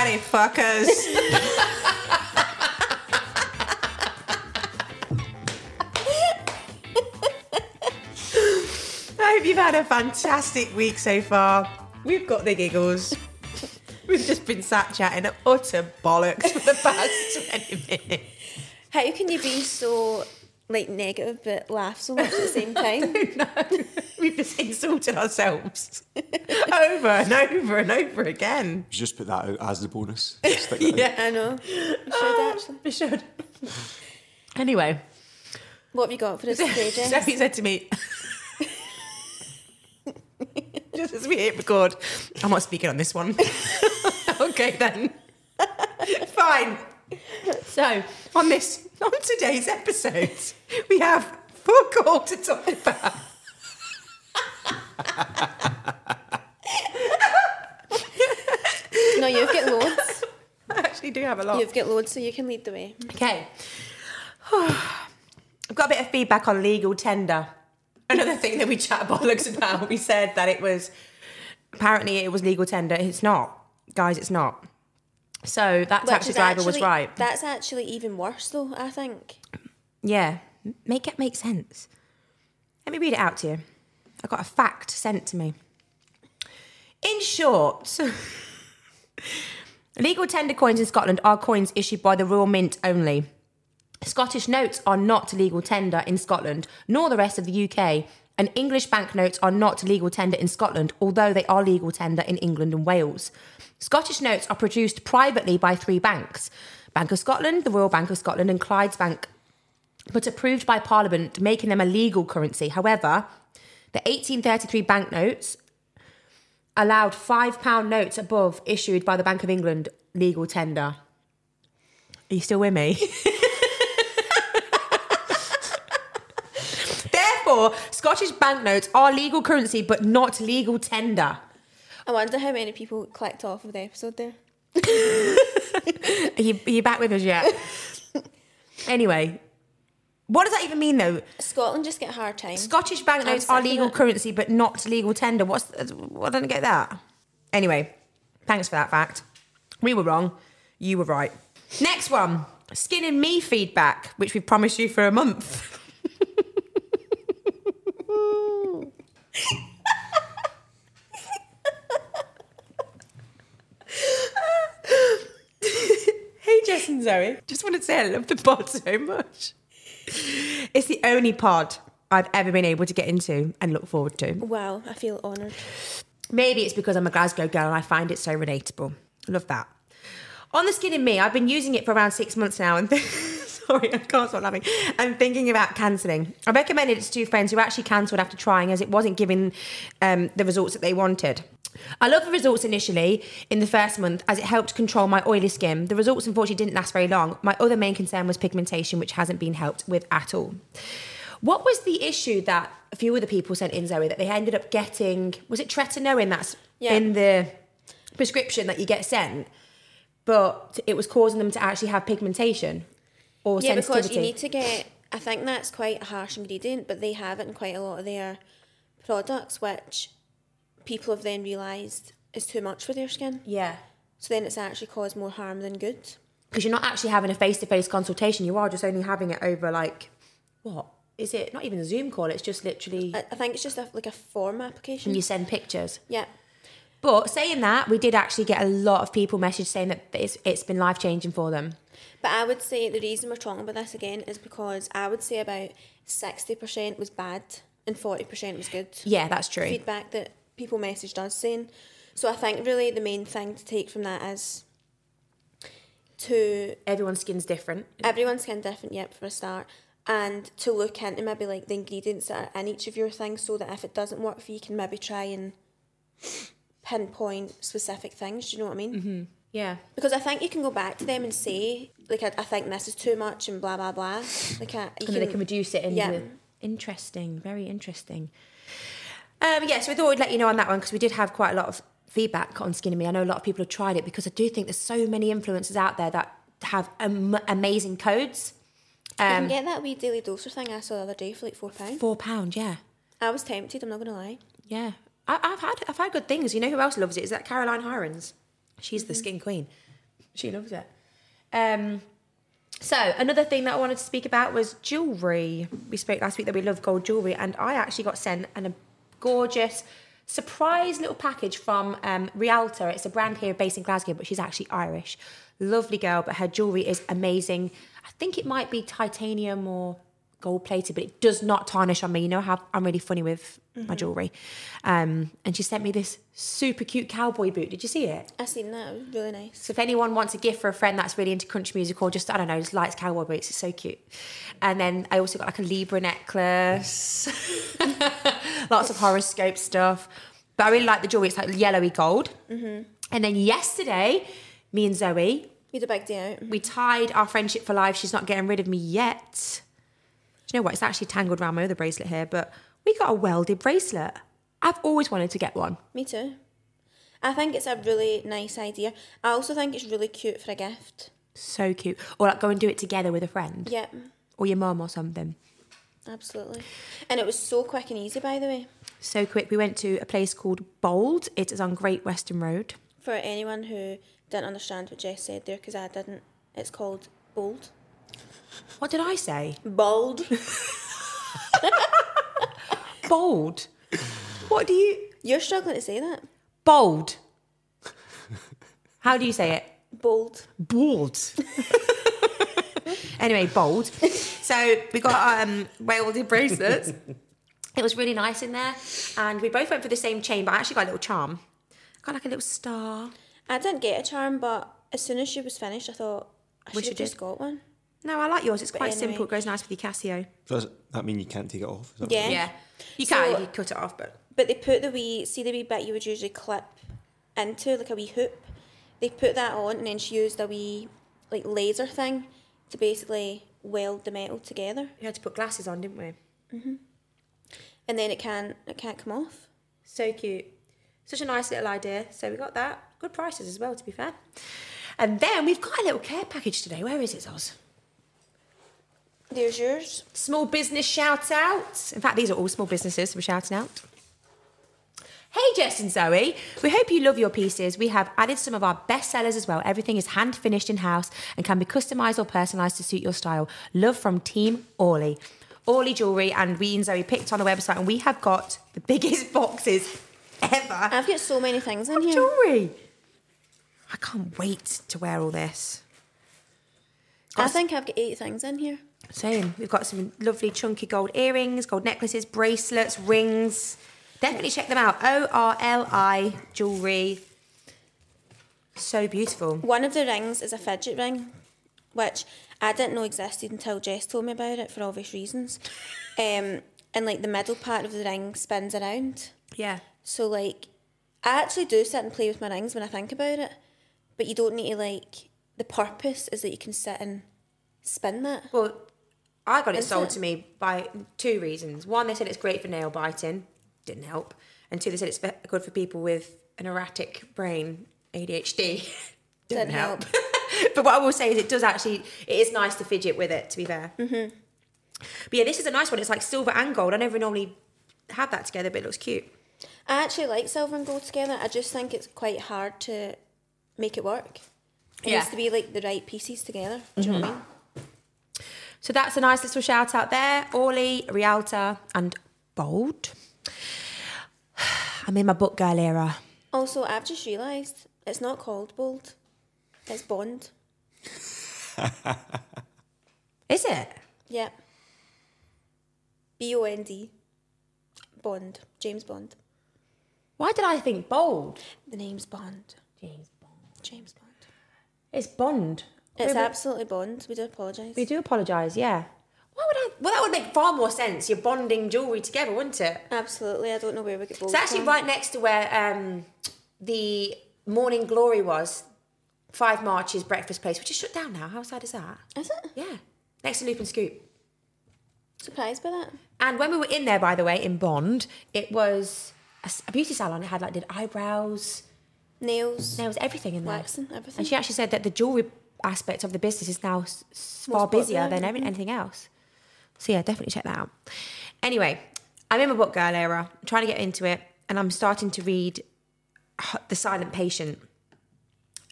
Friday, fuckers. I hope you've had a fantastic week so far. We've got the giggles. We've just been sat chatting at utter bollocks for the past 20 minutes. How can you be so like negative but laugh so much at the same time? we've just insulted ourselves over and over and over again. You just put that out as the bonus. Stick that in. Yeah, I know. We should ah, actually. we should. Anyway, What have you got for us today, Jess? Sophie said to me, just as we hit record, I'm not speaking on this one. okay, then. Fine. So, on this, on today's episode, we have fuck all to talk about. No, you've got loads. I actually do have a lot. You've got loads, so you can lead the way. Okay. I've got a bit of feedback on legal tender. Another thing that we chat bollocks about. We said that it was apparently it was legal tender. It's not, guys. It's not. So that Which taxi driver was right. That's actually even worse, though. I think. Yeah, make it make sense. Let me read it out to you. I got a fact sent to me. In short, legal tender coins in Scotland are coins issued by the Royal Mint only. Scottish notes are not legal tender in Scotland, nor the rest of the UK. And English banknotes are not legal tender in Scotland, although they are legal tender in England and Wales. Scottish notes are produced privately by three banks Bank of Scotland, the Royal Bank of Scotland, and Clyde's Bank but approved by Parliament, making them a legal currency. However, the 1833 banknotes allowed £5 notes above issued by the Bank of England legal tender. Are you still with me? Scottish banknotes are legal currency but not legal tender. I wonder how many people clicked off of the episode there. Are you, are you back with us yet? anyway, what does that even mean though? Scotland just get a hard time. Scottish banknotes are legal it. currency, but not legal tender. What's I don't get that. Anyway, thanks for that fact. We were wrong. You were right. Next one, skin and me feedback, which we promised you for a month. hey, Jess and Zoe. Just want to say I love the pod so much. It's the only pod I've ever been able to get into and look forward to. Wow, I feel honoured. Maybe it's because I'm a Glasgow girl and I find it so relatable. Love that. On the skin in me, I've been using it for around six months now and sorry, I can't stop laughing. I'm thinking about cancelling. I recommended it to two friends who actually cancelled after trying as it wasn't giving um, the results that they wanted. I love the results initially in the first month as it helped control my oily skin. The results unfortunately didn't last very long. My other main concern was pigmentation, which hasn't been helped with at all. What was the issue that a few other people sent in, Zoe, that they ended up getting? Was it tretinoin that's Yeah. in the prescription that you get sent? but it was causing them to actually have pigmentation or Yeah, sensitivity. because you need to get. I think that's quite a harsh ingredient, but they have it in quite a lot of their products, which people have then realised is too much for their skin. yeah. So then it's actually caused more harm than good. because you're not actually having a face-to-face consultation you are just only having it over like what is it not even a zoom call it's just literally I, I think it's just a, like a form application. and you send pictures yeah. but saying that we did actually get a lot of people message saying that it's, it's been life-changing for them But I would say the reason we're talking about this again is because I would say about 60% was bad and 40% was good. yeah that's true Feedback that people messaged us saying. So I think really the main thing to take from that is to everyone's skin's different everyone's skin different, yep, for a start. And to look into maybe like the ingredients that are in each of your things so that if it doesn't work for you, you can maybe try and pinpoint specific things. Do you know what I mean? Mm-hmm. Yeah Because I think you can go back to them and say, like, I, I think this is too much and blah, blah, blah. Like, I, you then they can reduce it yeah. interesting very interesting um yeah so we thought we'd let you know on that one because we did have quite a lot of feedback on skin and me i know a lot of people have tried it because i do think there's so many influencers out there that have am- amazing codes You um can get that wee daily doser thing I saw the other day for like £4. four pound yeah I was tempted, I'm not going to lie. Yeah, I, I've had I've had good things. You know who else loves it? Is that Caroline Hirons? She's the skin queen. She loves it. Um, so another thing that I wanted to speak about was jewelry. We spoke last week that we love gold jewelry, and I actually got sent an, a gorgeous surprise little package from um, Rialta. It's a brand here based in Glasgow, but she's actually Irish. Lovely girl, but her jewelry is amazing. I think it might be titanium or gold plated, but it does not tarnish on me. You know how I'm really funny with my jewelry. Um, and she sent me this super cute cowboy boot. Did you see it? I seen that, it was really nice. So if anyone wants a gift for a friend that's really into country music or just I don't know, just likes cowboy boots, it's so cute. And then I also got like a Libra necklace, lots of horoscope stuff. But I really like the jewelry. It's like yellowy gold. Mm-hmm. And then yesterday, me and Zoe, had a big day out. we tied our friendship for life. She's not getting rid of me yet. You know what? It's actually tangled around my other bracelet here, but we got a welded bracelet. I've always wanted to get one. Me too. I think it's a really nice idea. I also think it's really cute for a gift. So cute. Or like go and do it together with a friend. Yep. Or your mum or something. absolutely. And it was so quick and easy, by the way. So quick. We went to a place called Bold. It is on Great Western Road. For anyone who didn't understand what Jess said there, because I didn't, it's called Bold. What did I say? Bold. Bold. What do you. You're struggling to say that. Bold. How do you say it? Bold. Bold. anyway, bold. So we got um, welded bracelets. It was really nice in there, and we both went for the same chain, but I actually got a little charm. Got like a little star. I didn't get a charm, but as soon as she was finished, I thought I should have just did. got one. No, I like yours. It's quite anyway. simple. It goes nice with your Casio. Does that mean you can't take it off? Is that Yeah. it is? Yeah, you So- can if you cut it off, but But they put the wee, see the wee bit you would usually clip into, like a wee hoop. They put that on, and then she used a wee, like laser thing, to basically weld the metal together, we had to put glasses on, didn't we? Hmm And then it can it can't come off. So cute. Such a nice little idea. So we got that. Good prices as well, to be fair. And then we've got a little care package today. Where is it, Oz? There's yours. Small business shout out. In fact, these are all small businesses we're shouting out. Hey, Jess and Zoe. We hope you love your pieces. We have added some of our best sellers as well. Everything is hand finished in house and can be customized or personalized to suit your style. Love from Team Orli. Orli Jewelry, and we and Zoe picked on the website, and we have got the biggest boxes ever I've got so many things in of here. jewelry. I can't wait to wear all this. I think I've got eight things in here. Same. We've got some lovely chunky gold earrings, gold necklaces, bracelets, rings. Definitely check them out. O R L I jewelry. So beautiful. One of the rings is a fidget ring, which I didn't know existed until Jess told me about it for obvious reasons. Um, and like the middle part of the ring spins around. Yeah. So like, I actually do sit and play with my rings when I think about it, but you don't need to like. The purpose is that you can sit and spin that. Well, I got it Is sold it? to me by two reasons. One, they said it's great for nail biting. Didn't help. And two, they said it's good for people with an erratic brain, ADHD. Didn't help. but what I will say is, it does actually. It is nice to fidget with it. To be fair. Mm-hmm. But yeah, this is a nice one. It's like silver and gold. I never normally have that together, but it looks cute. I actually like silver and gold together. I just think it's quite hard to make it work. It Yeah. needs to be like the right pieces together. Do you know what I mean? So that's a nice little shout out there. Orli, Rialta, and Bold. I'm in my book girl era. Also, I've just realised it's not called bold. It's Bond. Is it? Yeah. B O N D. Bond. James Bond. Why did I think bold? The name's Bond. James Bond. James Bond. It's Bond. It's We- we- absolutely Bond. We do apologise. We do apologise, yeah. Why would I? Well, that would make far more sense. You're bonding jewellery together, wouldn't it? Absolutely. I don't know where we get bold It's actually from. right next to where um, the Morning Glory was. Five Marches breakfast place, which is shut down now. How sad is that? Is it? Yeah, next to Loop and Scoop. Surprised by that? And when we were in there, by the way, in Bond, it was a beauty salon. It had like did eyebrows, Nails. nails, everything in there. Waxing, everything. And she actually said that the jewelry aspect of the business is now s- far busier than every- mm-hmm. anything else. So yeah, definitely check that out. Anyway, I'm in my book girl era. I'm trying to get into it, and I'm starting to read The Silent Patient.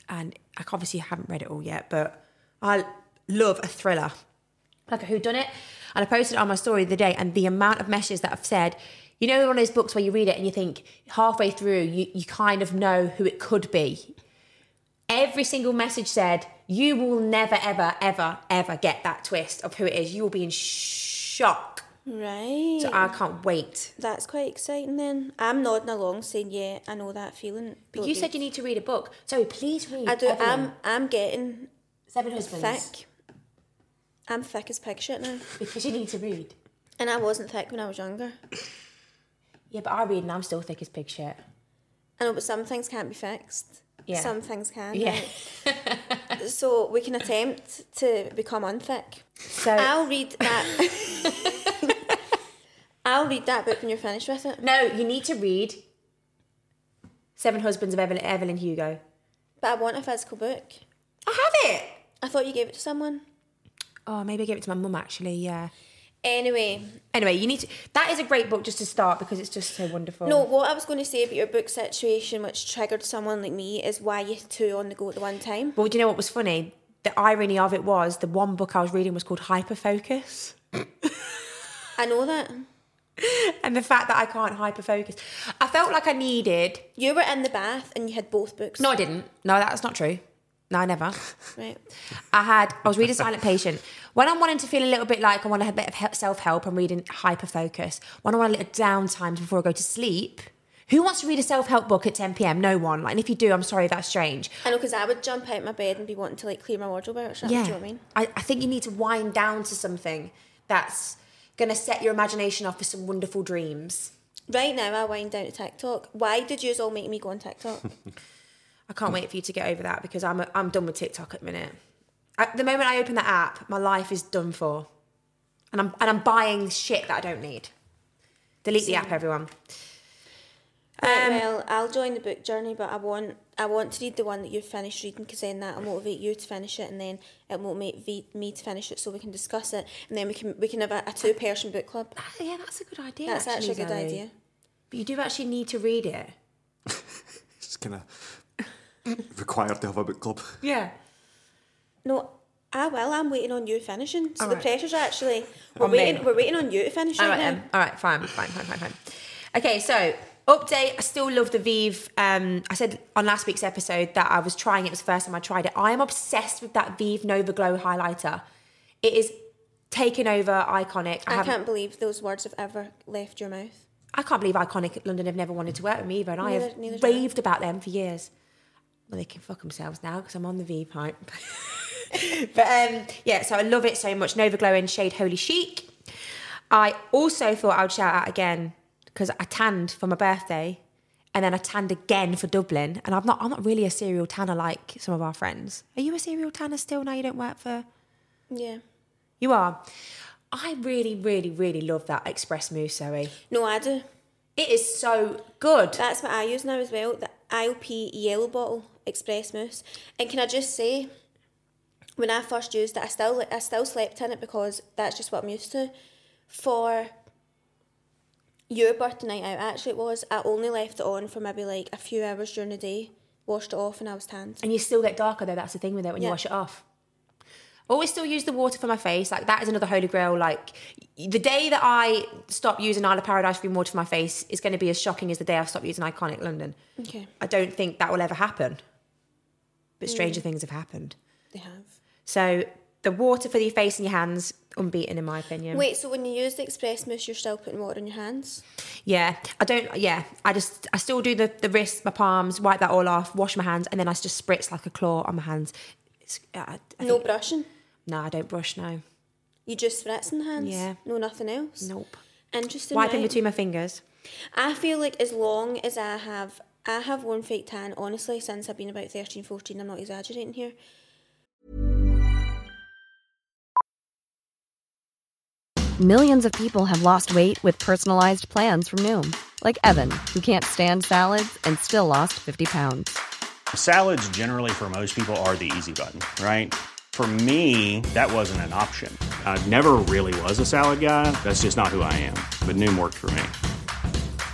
And I obviously haven't read it all yet, but I love a thriller, like a whodunit. And I posted it on my story the day, and the amount of messages that I've said. You know, one of those books where you read it and you think halfway through, you, you kind of know who it could be every single message said, You will never, ever, ever, ever get that twist of who it is. You will be in shock. Right. So I can't wait. That's quite exciting then. I'm nodding along saying, yeah, I know that feeling. But you said you need to read a book. So please read. I do. I'm, I'm getting Seven Husbands. thick. I'm thick as pig shit now. Because you need to read. And I wasn't thick when I was younger. Yeah, but I read and I'm still thick as pig shit. I know, but some things can't be fixed. Yeah. Some things can. Yeah. right? so we can attempt to become unthick. So I'll read that. I'll read that book when you're finished with it. no, you need to read Seven Husbands of Evelyn, Evelyn Hugo. But I want a physical book. I have it. I thought you gave it to someone. Oh, maybe I gave it to my mum actually. Yeah. Anyway, Anyway, you need to. That is a great book just to start because it's just so wonderful. no, what I was going to say about your book situation, which triggered someone like me, is why you two on the go at the one time. Well, do you know what was funny? The irony of it was the one book I was reading was called Hyperfocus. I know that. And the fact that I can't hyperfocus. I felt like I needed. You were in the bath and you had both books. No, I didn't. No, that's not true. No, I never. Right. I had, I was reading Silent Patient. When I'm wanting to feel a little bit like I want a bit of self help, I'm reading Hyperfocus. When I want a little downtime before I go to sleep, who wants to read a self help book at 10 pm? No one. Like, and if you do, I'm sorry, that's strange. I know, because I would jump out my bed and be wanting to like clear my wardrobe out. Yeah. Do you know what I mean? I, I think you need to wind down to something that's going to set your imagination off for some wonderful dreams. Right now, I wind down to TikTok. Why did you all make me go on TikTok? I can't wait for you to get over that because I'm, I'm done with TikTok at the minute. At the moment I open that app, my life is done for. And I'm, and I'm buying shit that I don't need. Delete the app, everyone. right, Um, well, I'll join the book journey, but I want I want to read the one that you've finished reading because then that'll motivate you to finish it, and then it will motivate me to finish it, so we can discuss it, and then we can we can have a, a two person book club. Ah, yeah, that's a good idea. That's actually, a good Zoe. idea. But you do actually need to read it. It's kind of required to have a book club. Yeah. No, I will. I'm waiting on you finishing. So the Alright. pressure's actually we're On me. waiting. We're waiting on you to finish All right, right, now. then. All right, fine, fine, fine, fine, fine. Okay, so update. I still love the Vieve. Um, I said on last week's episode that I was trying it. It was the first time I tried it. I am obsessed with that Vieve Nova Glow highlighter. It is taken over, iconic. I, I haven't- can't believe those words have ever left your mouth. I can't believe Iconic London have never wanted to work with me either, and I Neither- have neither do I. raved about them for years. Well, they can fuck themselves now because I'm on the V pipe. but um, yeah, so I love it so much. Nova Glow in shade Holy Chic. I also thought I would shout out again because I tanned for my birthday, and then I tanned again for Dublin. And I'm not, I'm not really a serial tanner like some of our friends. Are you a serial tanner still? Now you don't work for. Yeah. You are. I really, really, really love that Express Mousse, Zoe. No, I do. It is so good. That's what I use now as well. The IOP yellow bottle Express Mousse. And can I just say, when I first used it, I still I still slept in it because that's just what I'm used to. For your birthday night out, actually it was. I only left it on for maybe like a few hours during the day, washed it off, and I was tanned. And you still get darker though. That's the thing with it when you wash it off. Always still use the water for my face. Like that is another holy grail. Like the day that I stop using Isle of Paradise cream water for my face is going to be as shocking as the day I stop using Iconic London. Okay, I don't think that will ever happen. But stranger mm. things have happened. they have. So the water for your face and your hands, unbeaten in my opinion. Wait, so when you use the Express Mousse, you're still putting water on your hands? Yeah, I don't. Yeah, I just I still do the the wrists, my palms, wipe that all off, wash my hands, and then I just spritz like a claw on my hands. It's, I, I No think- brushing. no, I don't brush. now. You just spritz in the hands? Yeah. No, nothing else? nope. Interesting. Wiping right? between my fingers. I feel like as long as I have, I have worn fake tan, honestly, since I've been about 13, 14, I'm not exaggerating here. Millions of people have lost weight with personalized plans from Noom, like Evan, who can't stand salads and still lost 50 pounds. Salads, generally, for most people, are the easy button, right? For me, that wasn't an option. I never really was a salad guy. That's just not who I am. But Noom worked for me.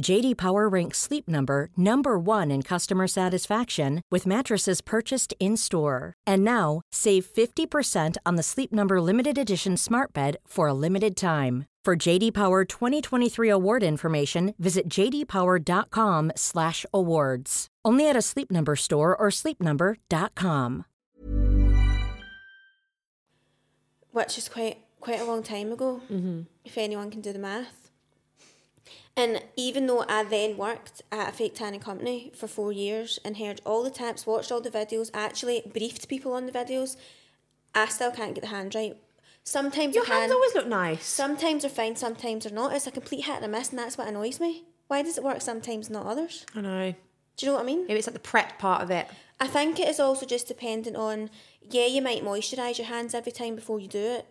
JD Power ranks Sleep Number number 1 in customer satisfaction with mattresses purchased in-store. And now, save 50% on the Sleep Number limited edition Smart Bed for a limited time. For JD Power 2023 award information, visit jdpower.com/awards. Only at a Sleep Number store or sleepnumber.com. which is quite quite a long time ago. Mm-hmm. If anyone can do the math. And even though I then worked at a fake tanning company for four years and heard all the tips, watched all the videos, actually briefed people on the videos, I still can't get the hand right. Sometimes Your hands always look nice. Sometimes they're fine, sometimes they're not. It's a complete hit and a miss, and that's what annoys me. Why does it work sometimes, not others? I know. Do you know what I mean? Maybe it's like the prep part of it. I think it is also just dependent on, yeah, you might moisturise your hands every time before you do it,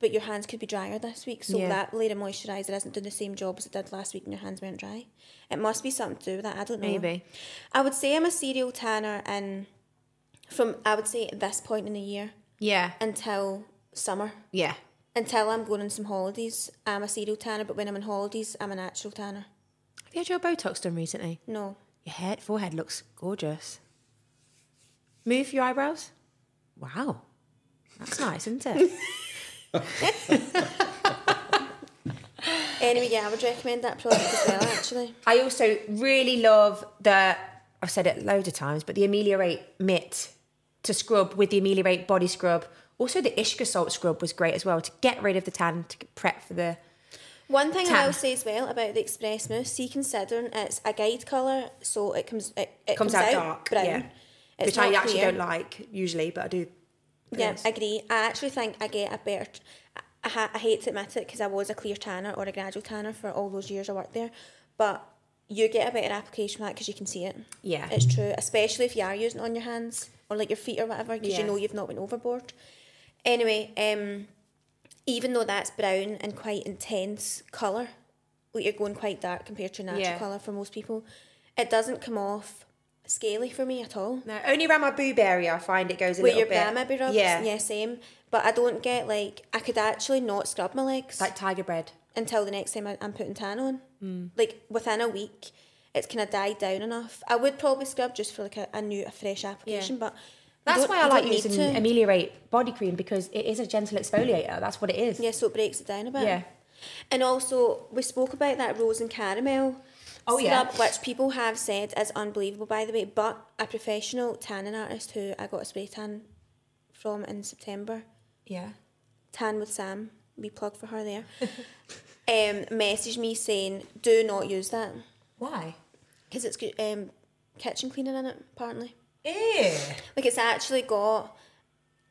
but your hands could be drier this week, so Yeah. that layer of moisturiser isn't doing the same job as it did last week and your hands weren't dry. It must be something to do with that, I don't know. Maybe. I would say I'm a serial tanner and from, I would say at this point in the year Yeah. until summer. Yeah. Until I'm going on some holidays, I'm a serial tanner, but when I'm on holidays, I'm a natural tanner. Have you had your Botox done recently? No. Your head, forehead looks gorgeous. Move your eyebrows. Wow. That's nice, isn't it? Anyway, yeah, I would recommend that product as well, actually. I also really love the, I've said it loads of times, but the Ameliorate mitt to scrub with the Ameliorate body scrub. Also, the Ishka salt scrub was great as well to get rid of the tan, to prep for the. One thing Tan. I will say as well about the Express Mousse, see considering it's a guide colour, so it comes it, it Comes out dark, brown. yeah. It's which I actually clear. don't like usually, but I do. Yeah, Yes. I agree. I actually think I get a better. I, ha- I hate to admit it because I was a clear tanner or a gradual tanner for all those years I worked there, but you get a better application for that because you can see it. Yeah. it's true, especially if you are using it on your hands or like your feet or whatever because Yeah. you know you've not been overboard. Anyway, um, even though that's brown and quite intense colour, like you're going quite dark compared to natural Yeah. colour for most people, it doesn't come off scaly for me at all. No, only around my boob area I find it goes a Where little your bit. maybe rubs, Yeah. yeah, same. But I don't get like I could actually not scrub my legs Like tiger bread. until the next time I, I'm putting tan on. Hmm. Like within a week, it's kind of died down enough. I would probably scrub just for like a, a new, a fresh application, but That's don't- why I you like don't need using to. Ameliorate body cream because it is a gentle exfoliator. That's what it is. Yeah, so it breaks it down a bit. Yeah. And also, we spoke about that rose and caramel Oh, yeah. which people have said is unbelievable, by the way. But a professional tanning artist who I got a spray tan from in September, Yeah. Tan with Sam, we plug for her there, um, messaged me saying, do not use that Why? because it's got um, kitchen cleaner in it, apparently. Ew. Like it's actually got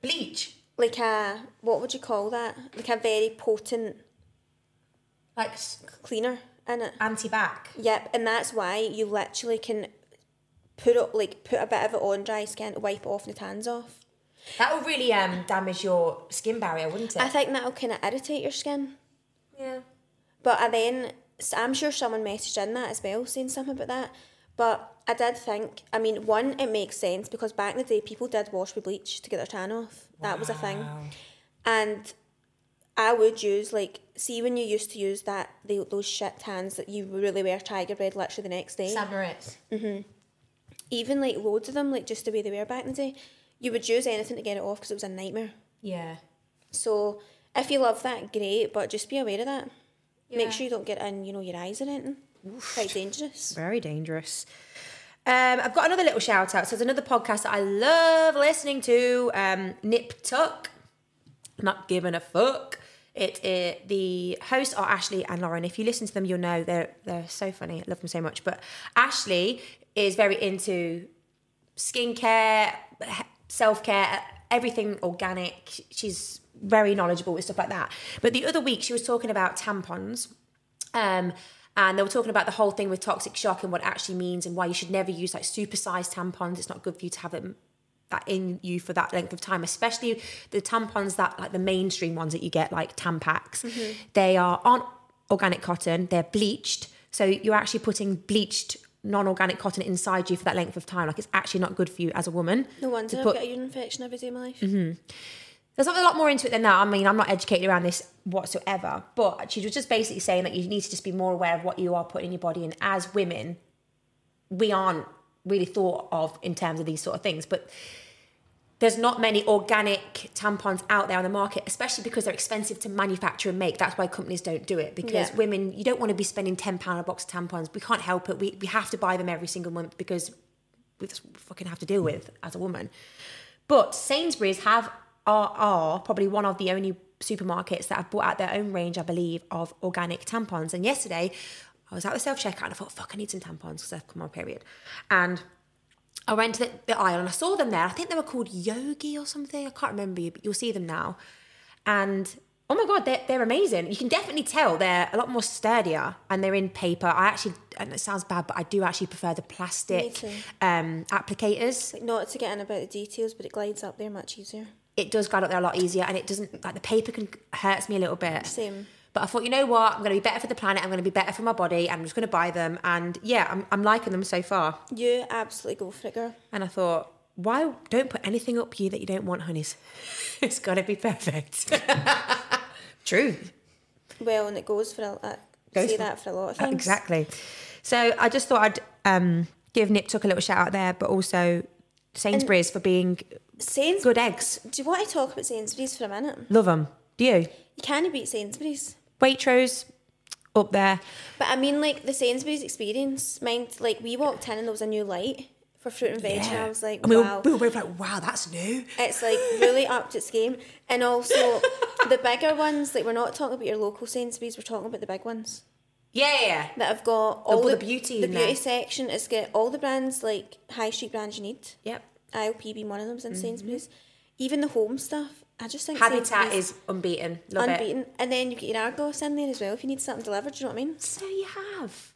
Bleach. like a what would you call that? Like a very potent Like cleaner in it. anti-bac. Yep, and that's why you literally can put up like put a bit of it on dry skin, wipe it off, and the tans off. That would really um damage your skin barrier, wouldn't it? I think that'll kind of irritate your skin. yeah. But I then I'm sure someone messaged in that as well, saying something about that. But I did think, I mean, one, it makes sense because back in the day, people did wash with bleach to get their tan off. That was a thing. And I would use like, see when you used to use that the, those shit tans that you really wear tiger bread literally the next day. St Moriz. Even like loads of them, like just the way they were back in the day, you would use anything to get it off because it was a nightmare. Yeah. So if you love that, great, but just be aware of that. Yeah. Make sure you don't get in, you know, your eyes or anything. Quite dangerous. Very dangerous. Um, I've got another little shout out. So there's another podcast that I love listening to, um, Nip Tuck. Not giving a fuck. It, it the hosts are Ashley and Lauren. If you listen to them, you'll know they're they're so funny. I love them so much. But Ashley is very into skincare, self care, everything organic. She's very knowledgeable with stuff like that. But the other week, she was talking about tampons. Um, and they were talking about the whole thing with toxic shock and what it actually means and why you should never use like supersized tampons. It's not good for you to have them that in you for that length of time, especially the tampons that like the mainstream ones that you get like Tampax. Mm-hmm. They are aren't organic cotton. They're bleached, so you're actually putting bleached non-organic cotton inside you for that length of time. Like it's actually not good for you as a woman. No wonder put- got a urine infection every day of my life. Mm-hmm. there's a lot more into it than that. I mean, I'm not educated around this whatsoever, but she was just basically saying that you need to just be more aware of what you are putting in your body. And as women, we aren't really thought of in terms of these sort of things. But there's not many organic tampons out there on the market, especially because they're expensive to manufacture and make. That's why companies don't do it because Yeah. women, you don't want to be spending £10 a box of tampons. We can't help it. We, we have to buy them every single month because we just fucking have to deal with as a woman. But Sainsbury's have are, are probably one of the only supermarkets that have brought out their own range, I believe, of organic tampons. And yesterday, I was at the self checkout and I thought, fuck, I need some tampons because I've come on period. And I went to the, the aisle and I saw them there. I think they were called Yogi or something. I can't remember, you, but you'll see them now. And oh my god, they're, they're amazing. You can definitely tell they're a lot more sturdier and they're in paper. I actually, and it sounds bad, but I do actually prefer the plastic um, applicators. Like not to get in about the details, but it glides up there much easier. It does glide up there a lot easier and it doesn't, like the paper can hurts me a little bit. Same. But I thought, you know what? I'm going to be better for the planet. I'm going to be better for my body. I'm just going to buy them. And yeah, I'm, I'm liking them so far. You absolutely go for it, girl. And I thought, why don't put anything up you that you don't want, honeys? it's got to be perfect. True. Well, and it goes for a, uh, Goes say for- that for a lot of things. Exactly. So I just thought I'd um, give Nip Tuck a little shout out there, but also Sainsbury's for being Sainsbury's. good eggs. Do you want to talk about Sainsbury's for a minute? Love them. Do you? You can't beat Sainsbury's. Waitrose, up there. But I mean, like the Sainsbury's experience. Mind, like we walked in and there was a new light for fruit and veg, and I was like, we, wow. were, we were both like, wow, that's new. It's like really upped its game. And also the bigger ones, like we're not talking about your local Sainsbury's, we're talking about the big ones Yeah, yeah. that have got all the, the beauty The beauty there. section is got all the brands like high street brands you need. Yep. ILP being one of them in mm-hmm. Sainsbury's. Even the home stuff. I just think Habitat is unbeaten. Love it. unbeaten. And then you get your Argos in there as well if you need something delivered, do you know what I mean? So you have.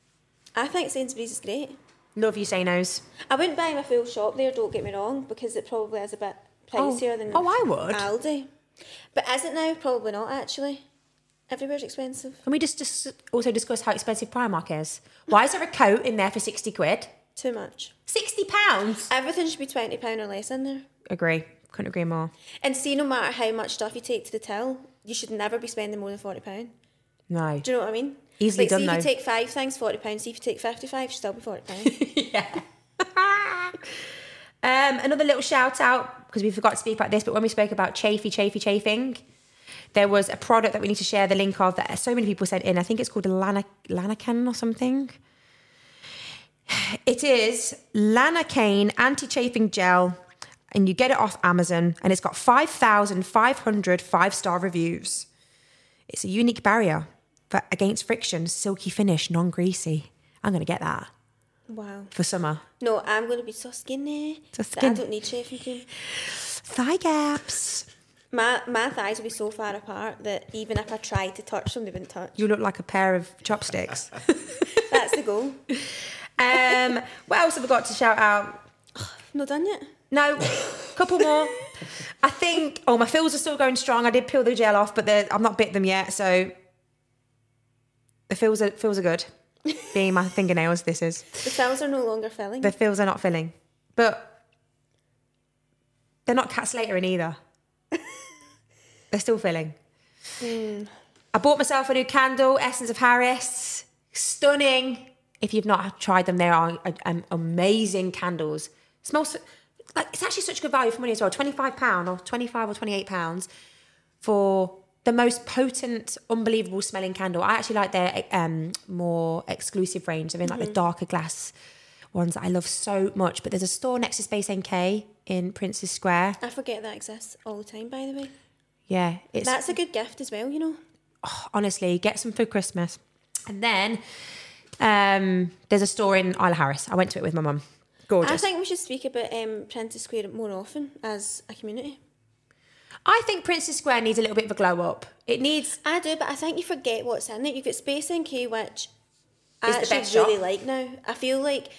I think Sainsbury's is great. Love you, say no's. I wouldn't buy my full shop there, don't get me wrong, because it probably is a bit pricier oh. than oh, I would. Aldi. But is it now? Probably not actually. Everywhere's expensive. Can we just, just also discuss how expensive Primark is? Why is there a coat in there for 60 quid? Too much. 60 pounds? Everything should be twenty pound or less in there. Agree. Couldn't agree more. And see, no matter how much stuff you take to the till, you should never be spending more than forty pound. No. Do you know what I mean? Easily like, done, see if you take five things, forty pounds. See if you take fifty-five, should still be forty pound. yeah. Um, another little shout out because we forgot to speak about this, but when we spoke about chafy, chafy, chafing, there was a product that we need to share the link of that so many people sent in. I think it's called a Lana, Lanacan or something. It is Lanacane anti chafing gel, and you get it off Amazon, and it's got 5,500 five star reviews. It's a unique barrier for, against friction, silky finish, non greasy. I'm going to get that. Wow. for summer. No, I'm going to be so skinny. So that I don't need shaving cream. Thigh gaps. My my thighs will be so far apart that even if I tried to touch them, they wouldn't touch. You look like a pair of chopsticks. That's the goal. um, what else have we got to shout out? Not done yet. No, couple more. I think. Oh, my fills are still going strong. I did peel the gel off, but I've not bit them yet, so the fills are fills are good. Being my fingernails, this is The cells are no longer filling. the fills are not filling, but they're not cat slatering either. they're still filling. I bought myself a new candle, Essence of Harris. Stunning. If you've not tried them, they are um, amazing candles. Smells like it's actually such good value for money as well. Twenty five pound or twenty five or twenty eight pounds for the most potent, unbelievable smelling candle. I actually like their um, more exclusive range. I mean, like the darker glass ones that I love so much. But there's a store next to Space NK in Princes Square. I forget that exists all the time. By the way, Yeah, it's that's a good gift as well. You know. honestly get some for Christmas. And then um, there's a store in Isla Harris. I went to it with my mum. Gorgeous. I think we should speak about um, Princes Square more often as a community. I think Princes Square needs a little bit of a glow up. It needs. I do, but I think you forget what's in it. You've got Space NK, which I the actually really shop. like now. I feel like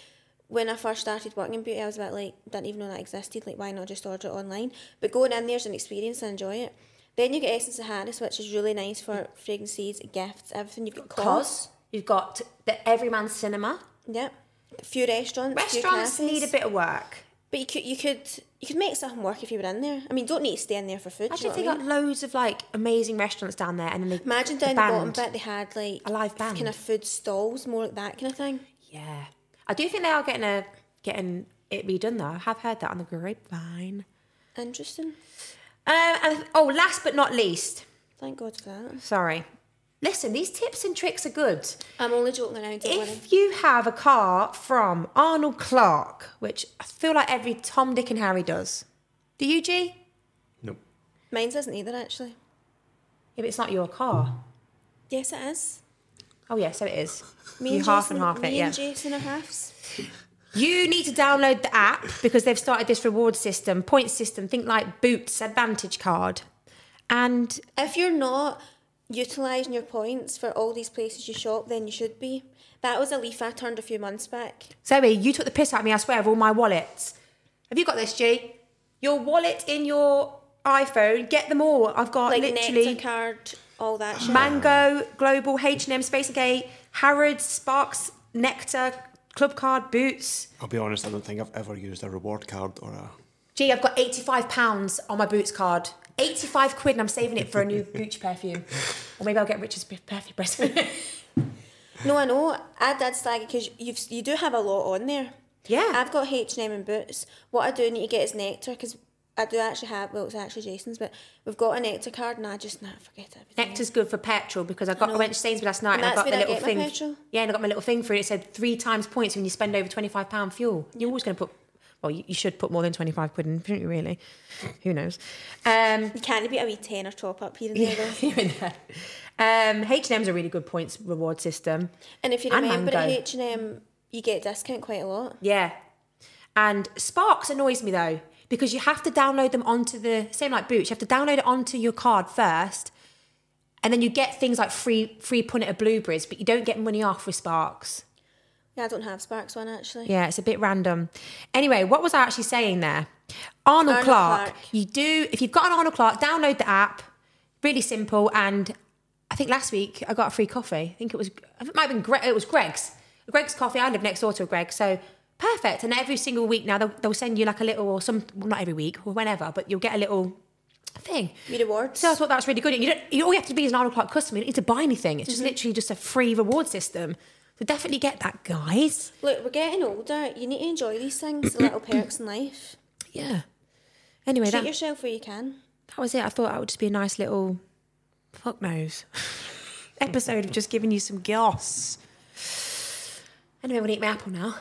when I first started working in beauty, I was a bit like, didn't even know that existed. Like, why not just order it online? But going in there's an experience and enjoy it. Then you get Essence of Harris, which is really nice for fragrances, gifts, everything. You've got cos. You've got the Everyman Cinema. Yep. A few restaurants. Restaurants cafes. need a bit of work. But you could you could you could make something work if you were in there. I mean, don't need to stay in there for food. do you Imagine know if they I mean? got loads of like amazing restaurants down there, and then they Imagine down the bottom bit they had like A live band. kind of food stalls, more like that kind of thing. Yeah, I do think they are getting a getting it redone though. I have heard that on the grapevine. Interesting. Um, and oh, last but not least, Thank God for that. sorry. Listen, these tips and tricks are good. I'm only joking around. Don't worry. If you have a car from Arnold Clark, which I feel like every Tom, Dick, and Harry does, do you, G? Nope. Mine's isn't either actually. Yeah, but it's not your car. Yes, it is. Oh yeah, so it is. Me you and half Jason, and half me it, yeah. and Jason are halves. You need to download the app because they've started this reward system, point system. Think like Boots Advantage Card, and If you're not utilising your points for all these places you shop, then you should be. That was a leaf I turned a few months back. Zoe, you took the piss out of me. I swear of all my wallets. Have you got this, G? Your wallet in your iPhone. Get them all. I've got Like literally Nectar card, all that shit. Mango, Global, H&M, Space NK, Harrods, Sparks, Nectar, Club Card, Boots. I'll be honest, I don't think I've ever used a reward card or a. Gee, I've got £85 on my Boots card. 85 quid and I'm saving it for a new Gucci perfume. Or maybe I'll get Richard's perfume present. No, I know. I did stag because you've you do have a lot on there. Yeah. I've got H and boots. What I do need to get is nectar because I do actually have. Well, it's actually Jason's, but we've got a nectar card, and I just nah, forget it. Nectar's good for petrol because I got I, know. went to Sainsbury's last night And and, I got the I little thing. petrol. Yeah, and I got my little thing for it. It said three times points when you spend over twenty five pound fuel. You're always going to put. Well, you, you should put more than twenty five quid in, shouldn't you? Really? Who knows? Um, You can't be a wee tenner top up here and there though. here and there. Um, H&M's a really good points reward system. And if you And remember at H and M, you get discount quite a lot. Yeah. And Sparks annoys me though, because you have to download them onto the same like Boots, you have to download it onto your card first. And then you get things like free free punnet of blueberries, but you don't get money off with Sparks. Yeah, I don't have Sparks one actually. Yeah, it's a bit random. Anyway, what was I actually saying there? Arnold, Arnold Clark. Clark. You do if you've got an Arnold Clark, download the app. Really simple. And I think last week I got a free coffee. I think it was it might have been Greg. It was Greggs. Greggs coffee. I live next door to Greg, so perfect. And every single week now they'll, they'll send you like a little or some well, not every week or whenever, but you'll get a little thing. Me rewards. So I thought that was really good. You don't, you, all you have to be is an Arnold Clark customer. You don't need to buy anything. It's just mm-hmm. literally just a free reward system. So definitely get that, guys. Look, we're getting older. You need to enjoy these things, the little perks in life. Yeah. Anyway, Treat that, yourself where you can. that was it. I thought that would just be a nice little fuck knows episode of just giving you some goss. Anyway, I'm gonna eat my apple now.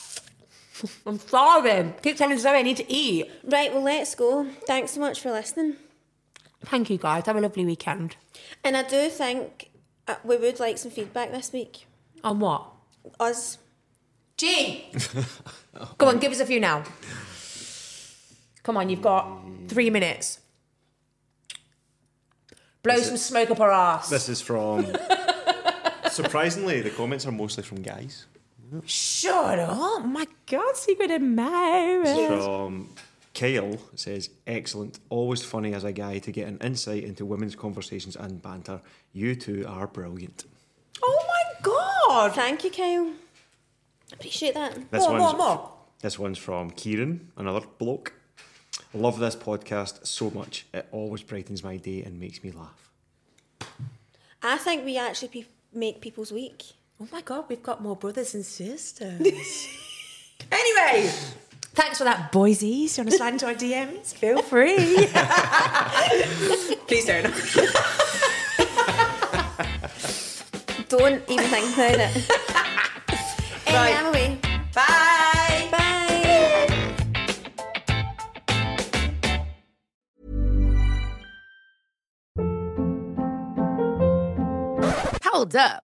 I'm starving. Keep telling Zoe I need to eat. Right, well, let's go. Thanks so much for listening. Thank you guys. Have a lovely weekend. And I do think uh, we would like some feedback this week. On what? Us. Gene! Come on, give us a few now. Come on, you've got three minutes. Blow some smoke up our ass. This is from. surprisingly, the comments are mostly from guys. Shut up. Oh my God, secret admirer. From Kyle says, excellent, always funny as a guy to get an insight into women's conversations and banter. You two are brilliant. Oh my God. Thank you, Kyle. Appreciate that. This More, one's more, more. this one's from Kieran, another bloke. Love this podcast so much. It always brightens my day and makes me laugh. I think we actually pe- make people's week. Oh my God, we've got more brothers and sisters. anyway, thanks for that, boysies. You want to slide into our DMs? Feel free. Please don't. Don't even think about it. anyway, Right. I'm away. Bye. Bye. Hold up.